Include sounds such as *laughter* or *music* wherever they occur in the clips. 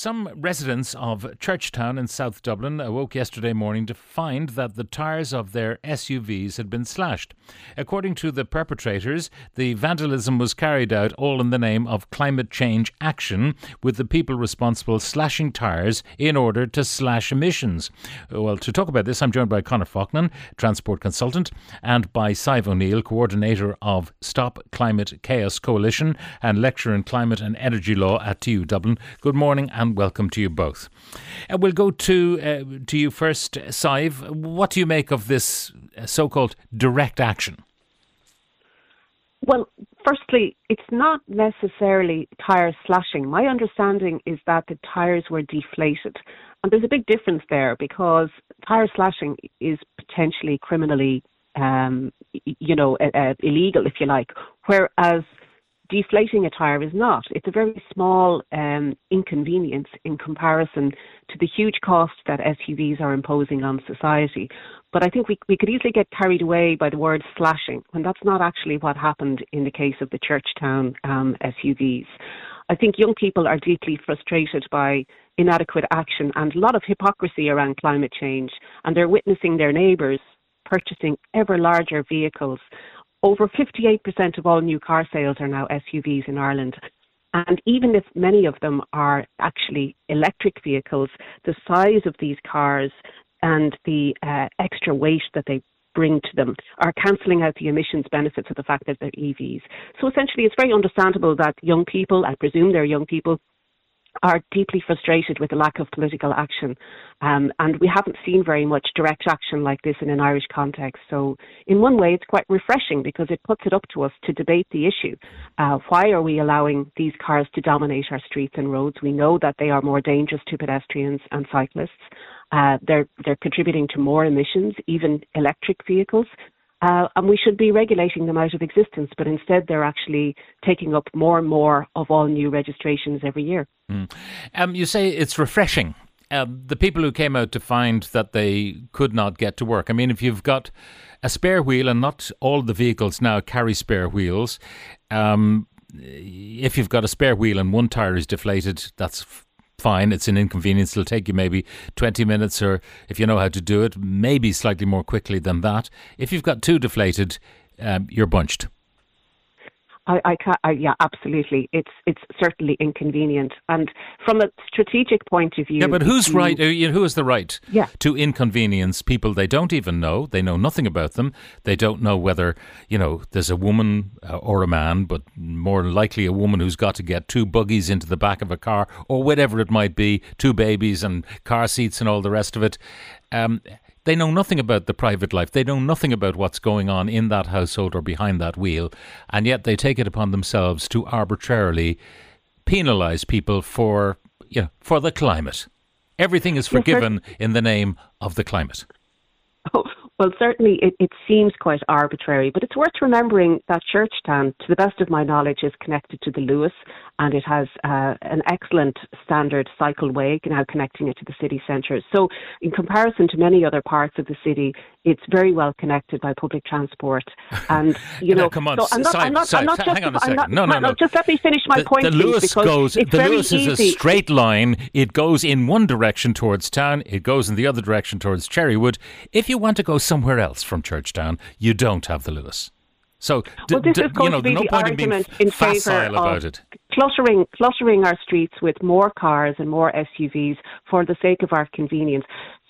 Some residents of Churchtown in South Dublin awoke yesterday morning to find that the tyres of their SUVs had been slashed. According to the perpetrators, the vandalism was carried out all in the name of climate change action, with the people responsible slashing tyres in order to slash emissions. Well, to talk about this, I'm joined by Conor Faughnan, transport consultant, and by Sadbh O'Neill, coordinator of Stop Climate Chaos Coalition and lecturer in climate and energy law at TU Dublin. Good morning and welcome to you both. Uh, we'll go to uh, to you first, Sadbh. What do you make of this uh, so-called direct action? Well, firstly, it's not necessarily tyre slashing. My understanding is that the tyres were deflated. And there's a big difference there because tyre slashing is potentially criminally, um, you know, uh, uh, illegal, if you like, whereas deflating a tyre is not. It's a very small um, inconvenience in comparison to the huge cost that SUVs are imposing on society. But I think we, we could easily get carried away by the word slashing when that's not actually what happened in the case of the Churchtown um, SUVs. I think young people are deeply frustrated by inadequate action and a lot of hypocrisy around climate change, and they're witnessing their neighbours purchasing ever larger vehicles. Over 58% of all new car sales are now SUVs in Ireland. And even if many of them are actually electric vehicles, the size of these cars and the uh, extra weight that they bring to them are cancelling out the emissions benefits of the fact that they're EVs. So essentially, it's very understandable that young people, I presume they're young people, are deeply frustrated with the lack of political action. Um, and we haven't seen very much direct action like this in an Irish context. So, in one way, it's quite refreshing because it puts it up to us to debate the issue. Uh, why are we allowing these cars to dominate our streets and roads? We know that they are more dangerous to pedestrians and cyclists. Uh, they're, they're contributing to more emissions, even electric vehicles. Uh, and we should be regulating them out of existence, but instead they're actually taking up more and more of all new registrations every year. Um, you say it's refreshing. Um, the people who came out to find that they could not get to work. I mean, if you've got a spare wheel, and not all the vehicles now carry spare wheels, um, if you've got a spare wheel and one tire is deflated, that's fine. It's an inconvenience. It'll take you maybe 20 minutes, or if you know how to do it, maybe slightly more quickly than that. If you've got two deflated, um, you're bunched. I, I, ca I yeah, absolutely. It's it's certainly inconvenient, and from a strategic point of view. Yeah, but who's you- right? uh, Who has the right Yeah. to inconvenience people they don't even know? They know nothing about them. They don't know whether you know there's a woman uh, or a man, but more likely a woman who's got to get two buggies into the back of a car or whatever it might be, two babies and car seats and all the rest of it. Um, they know nothing about the private life. They know nothing about what's going on in that household or behind that wheel, and yet they take it upon themselves to arbitrarily penalise people for you know, for the climate. Everything is Yes, forgiven in the name of the climate. Oh, Well, certainly it, it seems quite arbitrary, but it's worth remembering that Churchtown, to the best of my knowledge, is connected to the Luas and it has uh, an excellent standard cycleway now connecting it to the city centre. So, in comparison to many other parts of the city, it's very well connected by public transport. *laughs* And, you Now, know, come on, so I'm not, Si- I'm not, Si- I'm not hang on a second. not- No, no, no. Just let me finish my the, point, the Luas goes. The Luas is a easy. straight line. It goes in one direction towards town. It goes in the other direction towards Cherrywood. If you want to go somewhere else from Churchtown, you don't have the Luas. So, d- Well, this d- is going you know, to be no the point in being argument in favour of it. cluttering, cluttering our streets with more cars and more SUVs for the sake of our convenience.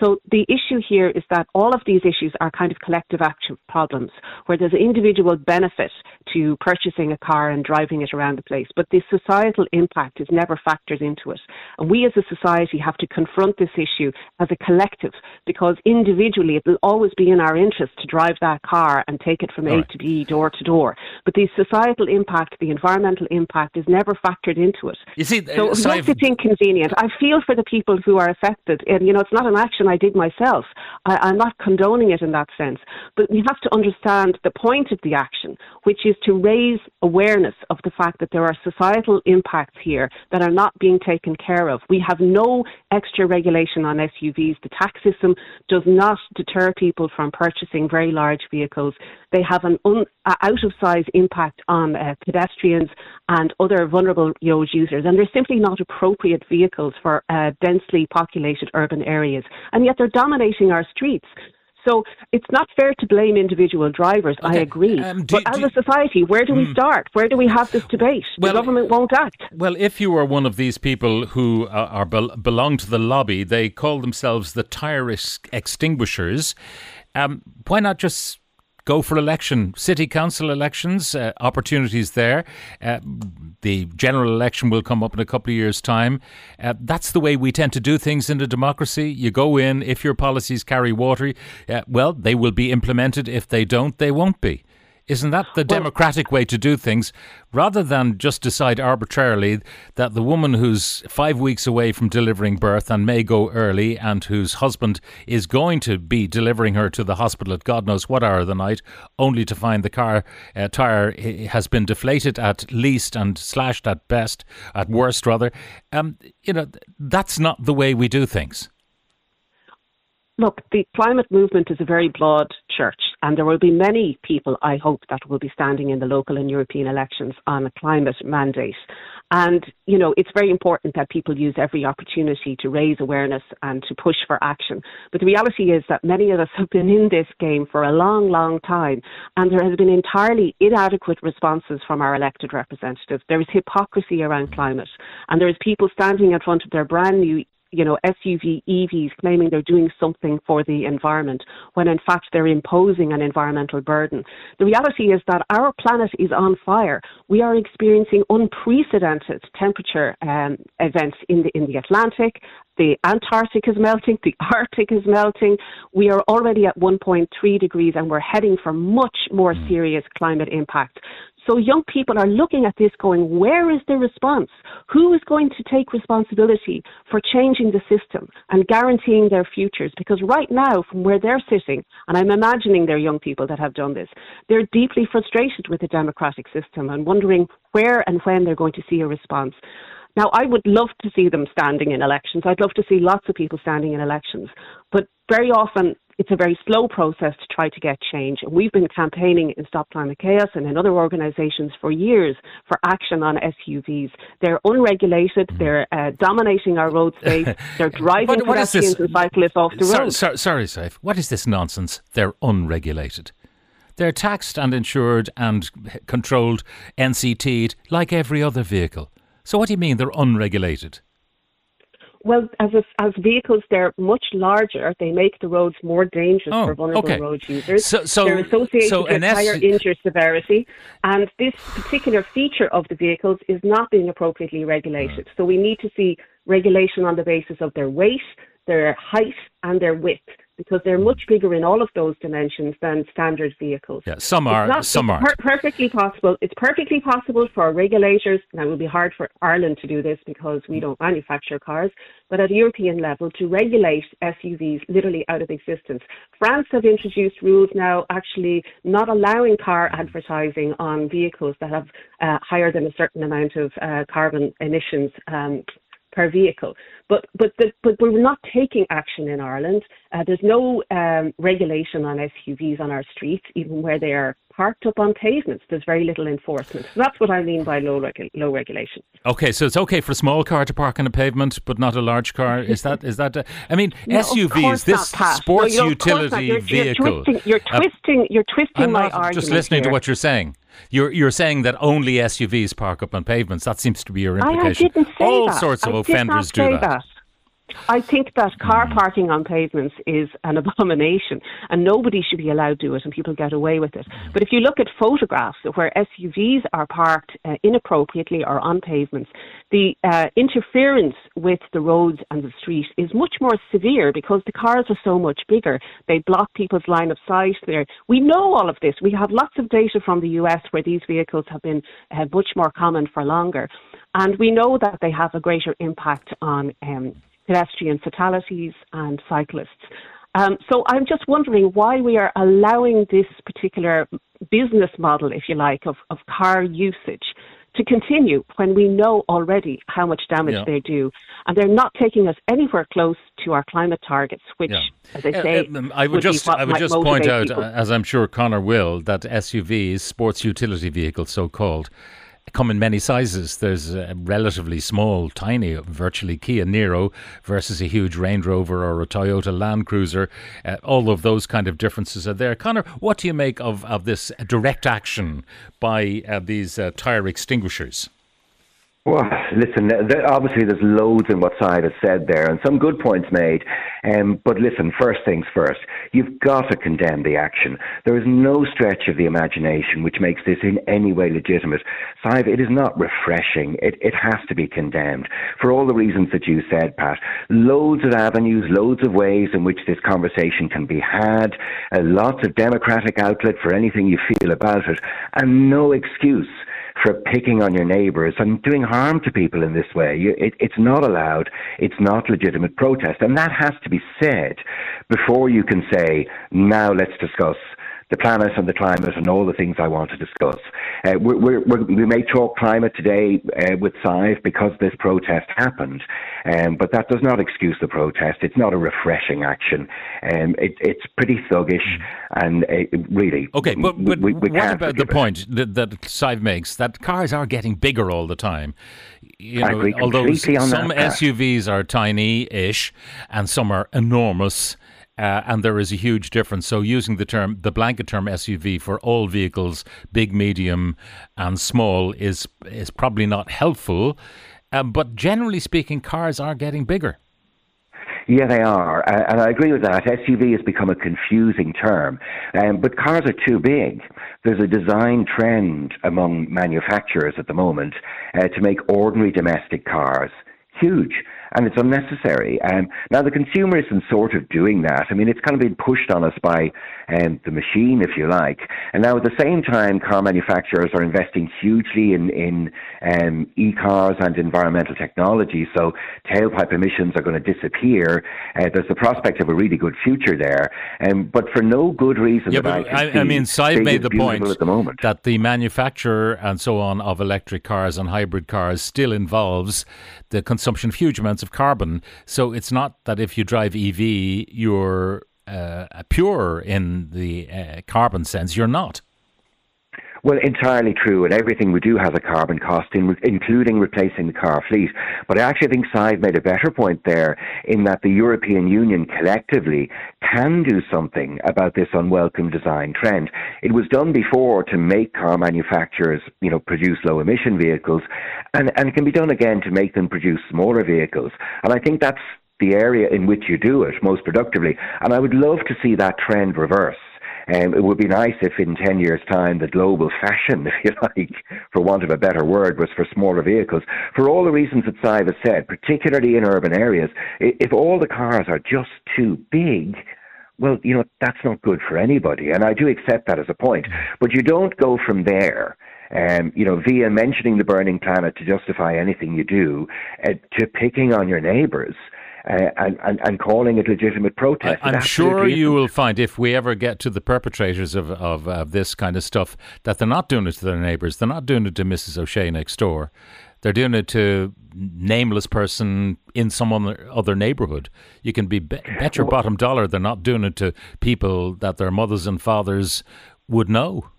So the issue here is that all of these issues are kind of collective action problems where there's individual benefit to purchasing a car and driving it around the place, but the societal impact is never factored into it. And we as a society have to confront this issue as a collective because individually it will always be in our interest to drive that car and take it from A Right. to B, door to door. But the societal impact, the environmental impact is never factored into it. You see, So uh, yes, Sadbh- it's inconvenient. I feel for the people who are affected. And, you know, it's not an action I did myself. I, I'm not condoning it in that sense. But we have to understand the point of the action, which is to raise awareness of the fact that there are societal impacts here that are not being taken care of. We have no extra regulation on SUVs. The tax system does not deter people from purchasing very large vehicles. They have an un, out of size impact on uh, pedestrians and other vulnerable road users, and they're simply not appropriate vehicles for uh, densely populated urban areas. And yet they're dominating our streets. So it's not fair to blame individual drivers. Okay. I agree. Um, do, but do, as a society, where do we mm. start? Where do we have this debate? Well, the government won't act. Well, if you are one of these people who are, are belong to the lobby, they call themselves the tire extinguishers. Um, why not just go for election. City council elections, uh, opportunities there. Uh, the general election will come up in a couple of years' time. Uh, that's the way we tend to do things in a democracy. You go in, if your policies carry water, uh, well, they will be implemented. If they don't, they won't be. Isn't that the well, democratic way to do things? Rather than just decide arbitrarily that the woman who's five weeks away from delivering birth and may go early and whose husband is going to be delivering her to the hospital at God knows what hour of the night, only to find the car uh, tyre has been deflated at least and slashed at best, at worst rather. Um, you know, that's not the way we do things. Look, the climate movement is a very broad church, and there will be many people, I hope, that will be standing in the local and European elections on a climate mandate. And, you know, it's very important that people use every opportunity to raise awareness and to push for action. But the reality is that many of us have been in this game for a long, long time, and there has been entirely inadequate responses from our elected representatives. There is hypocrisy around climate, and there is people standing in front of their brand new you know, SUV EVs claiming they're doing something for the environment when in fact they're imposing an environmental burden. The reality is that our planet is on fire. We are experiencing unprecedented temperature um, events in the in the Atlantic. The Antarctic is melting, the *laughs* Arctic is melting. We are already at 1.3 degrees and we're heading for much more hmm. serious climate impact. So young people are looking at this going, where is the response? Who is going to take responsibility for changing the system and guaranteeing their futures? Because right now, from where they're sitting, and I'm imagining they're young people that have done this, they're deeply frustrated with the democratic system and wondering where and when they're going to see a response. Now, I would love to see them standing in elections. I'd love to see lots of people standing in elections. But very often, it's a very slow process to try to get change. And we've been campaigning in Stop Climate Chaos and in other organisations for years for action on SUVs. They're unregulated. They're uh, dominating our road space. *laughs* They're driving pedestrians and cyclists off the road. sorry, sorry, Sadbh. What is this nonsense? They're unregulated. They're taxed and insured and controlled, NCT'd, like every other vehicle. So what do you mean they're unregulated? Well, as a, as vehicles, they're much larger. They make the roads more dangerous oh, for vulnerable okay. road users. So, so they're associated so with higher injury severity, and this particular feature of the vehicles is not being appropriately regulated. So we need to see regulation on the basis of their weight, their height, and their width because they're much bigger in all of those dimensions than standard vehicles. Yeah, some are, not, some are. Per- perfectly possible. It's perfectly possible for regulators. Now, it will be hard for Ireland to do this because we don't manufacture cars, but at a European level to regulate SUVs literally out of existence. France have introduced rules now actually not allowing car advertising on vehicles that have uh, higher than a certain amount of uh, carbon emissions um, per vehicle. But but the, but we're not taking action in Ireland. Uh, there's no um, regulation on SUVs on our streets, even where they are parked up on pavements. There's very little enforcement. So that's what I mean by low regu- low regulation. Okay, so it's okay for a small car to park on a pavement, but not a large car. Is that is that? A, I mean, *laughs* no, SUVs, this sports no, utility you're, vehicle. You're twisting. You're uh, twisting, you're twisting I'm my argument. Just listening here. to what you're saying. You're you're saying that only SUVs park up on pavements. That seems to be your implication. I, didn't say All that. sorts of I offenders do that. that. I think that car parking on pavements is an *laughs* abomination and nobody should be allowed to do it and people get away with it. But if you look at photographs where SUVs are parked uh, inappropriately or on pavements, the uh, interference with the roads and the street is much more severe because the cars are so much bigger. They block people's line of sight there. We know all of this. We have lots of data from the US where these vehicles have been uh, much more common for longer. And we know that they have a greater impact on um, pedestrian fatalities and cyclists. Um, so I'm just wondering why we are allowing this particular business model, if you like, of, of car usage to continue when we know already how much damage yeah. they do. And they're not taking us anywhere close to our climate targets, which, yeah. as I say, uh, I would, would just, I would just point out, people. as I'm sure Conor will, that SUVs, sports utility vehicles, so called, come in many sizes. There's a relatively small, tiny, virtually Kia Niro versus a huge Range Rover or a Toyota Land Cruiser. Uh, all of those kind of differences are there. Conor, what do you make of, of this direct action by uh, these uh, tyre extinguishers? Well, listen, obviously there's loads in what Sadbh has said there and some good points made. Um, but listen, first things first, you've got to condemn the action. There is no stretch of the imagination which makes this in any way legitimate. Sadbh, it is not refreshing. It, it has to be condemned for all the reasons that you said, Pat. Loads of avenues, loads of ways in which this conversation can be had, uh, lots of democratic outlet for anything you feel about it, and no excuse for picking on your neighbours and doing harm to people in this way. You, it, it's not allowed. It's not legitimate protest. And that has to be said before you can say, now let's discuss the planet and the climate and all the things I want to discuss. Uh, we're, we're, we may talk climate today uh, with Sadbh because this protest happened, um, but that does not excuse the protest. It's not a refreshing action. Um, it, it's pretty thuggish and uh, really. Okay, but, but we, we what about the it. point that, that Sadbh makes that cars are getting bigger all the time? You know, although some SUVs are tiny-ish and some are enormous. Uh, and there is a huge difference. So, using the term, the blanket term SUV for all vehicles, big, medium, and small, is is probably not helpful. Uh, but generally speaking, cars are getting bigger. Yeah, they are, uh, and I agree with that. SUV has become a confusing term, um, but cars are too big. There's a design trend among manufacturers at the moment uh, to make ordinary domestic cars huge and it's unnecessary. Um, now, the consumer isn't sort of doing that. I mean, it's kind of been pushed on us by um, the machine, if you like. And now, at the same time, car manufacturers are investing hugely in, in um, e cars and environmental technology. So, tailpipe emissions are going to disappear. Uh, there's the prospect of a really good future there. Um, but for no good reason yeah, but I, I, I mean, made the point at the moment that the manufacture and so on of electric cars and hybrid cars still involves the consumption of huge amounts of carbon. So it's not that if you drive EV, you're uh, pure in the uh, carbon sense. You're not. Well, entirely true, and everything we do has a carbon cost, in, including replacing the car fleet. But I actually think Sadbh made a better point there in that the European Union collectively can do something about this unwelcome design trend. It was done before to make car manufacturers, you know, produce low emission vehicles, and, and it can be done again to make them produce smaller vehicles. And I think that's the area in which you do it most productively. And I would love to see that trend reverse. Um, it would be nice if in 10 years' time the global fashion, *laughs* if you like, for want of a better word, was for smaller vehicles. For all the reasons that Sadbh has said, particularly in urban areas, if all the cars are just too big, well, you know, that's not good for anybody. And I do accept that as a point. But you don't go from there. Um, you know, via mentioning the burning planet to justify anything you do, uh, to picking on your neighbours uh, and, and, and calling it legitimate protest. I, am sure you will find if we ever get to the perpetrators of, of, of this kind of stuff that they're not doing it to their neighbours. They're not doing it to Mrs. O'Shea next door. They're doing it to nameless person in some other neighbourhood. You can be bet your bottom dollar they're not doing it to people that their mothers and fathers would know.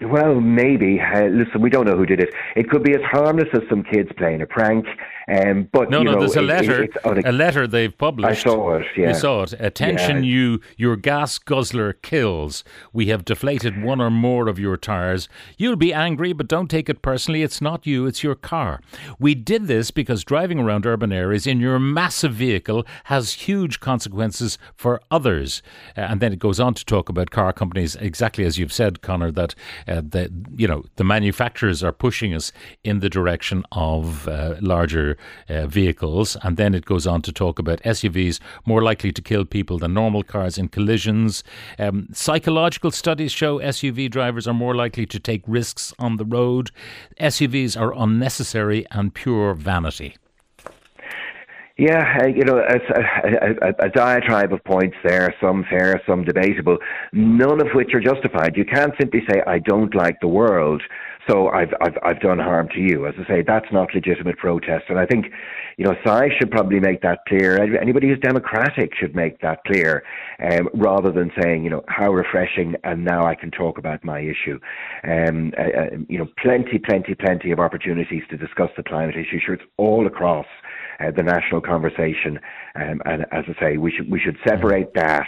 Well, maybe. Uh, listen, we don't know who did it. It could be as harmless as some kids playing a prank. Um, but no, no, know, there's a letter, it, a letter they've published. I saw it. Yeah, you saw it. Attention, yeah. you, your gas guzzler kills. We have deflated one or more of your tires. You'll be angry, but don't take it personally. It's not you; it's your car. We did this because driving around urban areas in your massive vehicle has huge consequences for others. Uh, and then it goes on to talk about car companies, exactly as you've said, Conor. That uh, the you know the manufacturers are pushing us in the direction of uh, larger uh, vehicles. And then it goes on to talk about SUVs more likely to kill people than normal cars in collisions. Um, psychological studies show SUV drivers are more likely to take risks on the road. SUVs are unnecessary and pure vanity. Yeah, uh, you know, a, a, a, a, diatribe of points there, some fair, some debatable, none of which are justified. You can't simply say, I don't like the world, so I've, I've, I've done harm to you. As I say, that's not legitimate protest. And I think, you know, SAI should probably make that clear. Anybody who's democratic should make that clear, um, rather than saying, you know, how refreshing, and now I can talk about my issue. Um, uh, uh you know, plenty, plenty, plenty of opportunities to discuss the climate issue. Sure, it's all across uh, the national conversation. Um, and as I say, we should we should separate that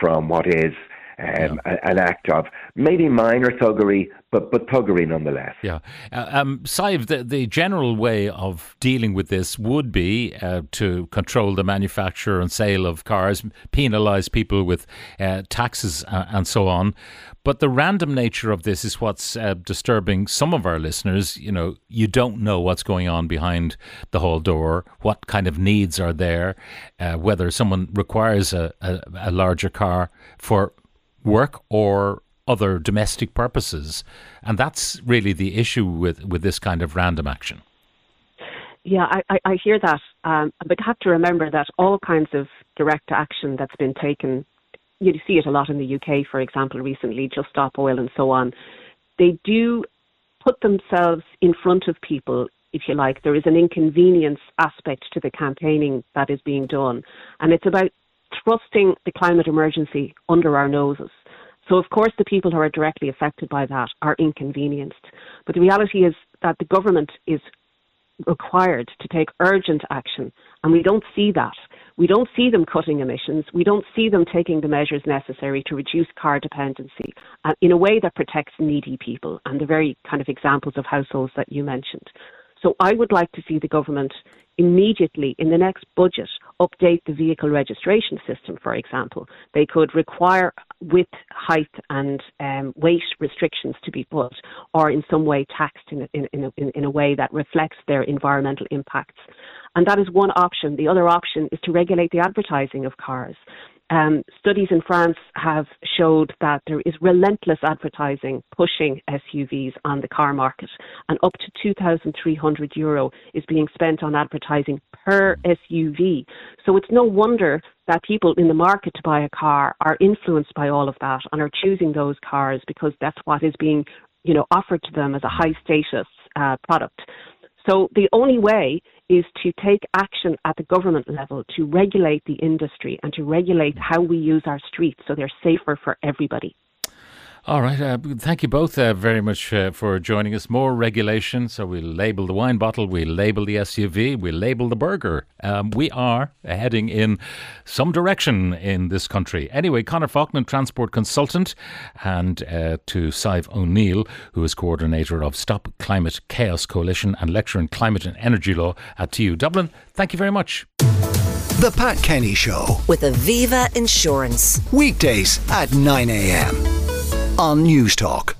from what is um, yeah. an act of maybe minor thuggery, but but thuggery nonetheless. Yeah, uh, um, Sadbh, the, the general way of dealing with this would be uh, to control the manufacture and sale of cars, penalise people with uh, taxes uh, and so on. But the random nature of this is what's uh, disturbing some of our listeners. You know, you don't know what's going on behind the whole door, what kind of needs are there, uh, whether someone requires a, a, a larger car for work or other domestic purposes. And that's really the issue with, with this kind of random action. Yeah, I, I hear that. Um, but you have to remember that all kinds of direct action that's been taken, you see it a lot in the UK, for example, recently, Just Stop Oil and so on. They do put themselves in front of people, if you like. There is an inconvenience aspect to the campaigning that is being done. And it's about thrusting the climate emergency under our noses. So, of course, the people who are directly affected by that are inconvenienced. But the reality is that the government is required to take urgent action, and we don't see that. We don't see them cutting emissions. We don't see them taking the measures necessary to reduce car dependency uh, in a way that protects needy people and the very kind of examples of households that you mentioned. So I would like to see the government immediately in the next budget update the vehicle registration system, for example. They could require width, height, and um, weight restrictions to be put, or in some way taxed in, in, in, a, in a way that reflects their environmental impacts. And that is one option. The other option is to regulate the advertising of cars. Um, studies in France have showed that there is relentless advertising pushing SUVs on the car market, and up to 2,300 euro is being spent on advertising per SUV. So it's no wonder that people in the market to buy a car are influenced by all of that and are choosing those cars because that's what is being, you know, offered to them as a high status uh, product. So the only way is to take action at the government level to regulate the industry and to regulate how we use our streets so they're safer for everybody. All right. Uh, thank you both uh, very much uh, for joining us. More regulation. So we'll label the wine bottle, we'll label the SUV, we'll label the burger. Um, we are heading in some direction in this country. Anyway, Conor Faughnan, transport consultant, and uh, to Sadbh O'Neill, who is coordinator of Stop Climate Chaos Coalition and lecturer in climate and energy law at TU Dublin. Thank you very much. The Pat Kenny Show with Aviva Insurance. Weekdays at 9 a.m on Newstalk.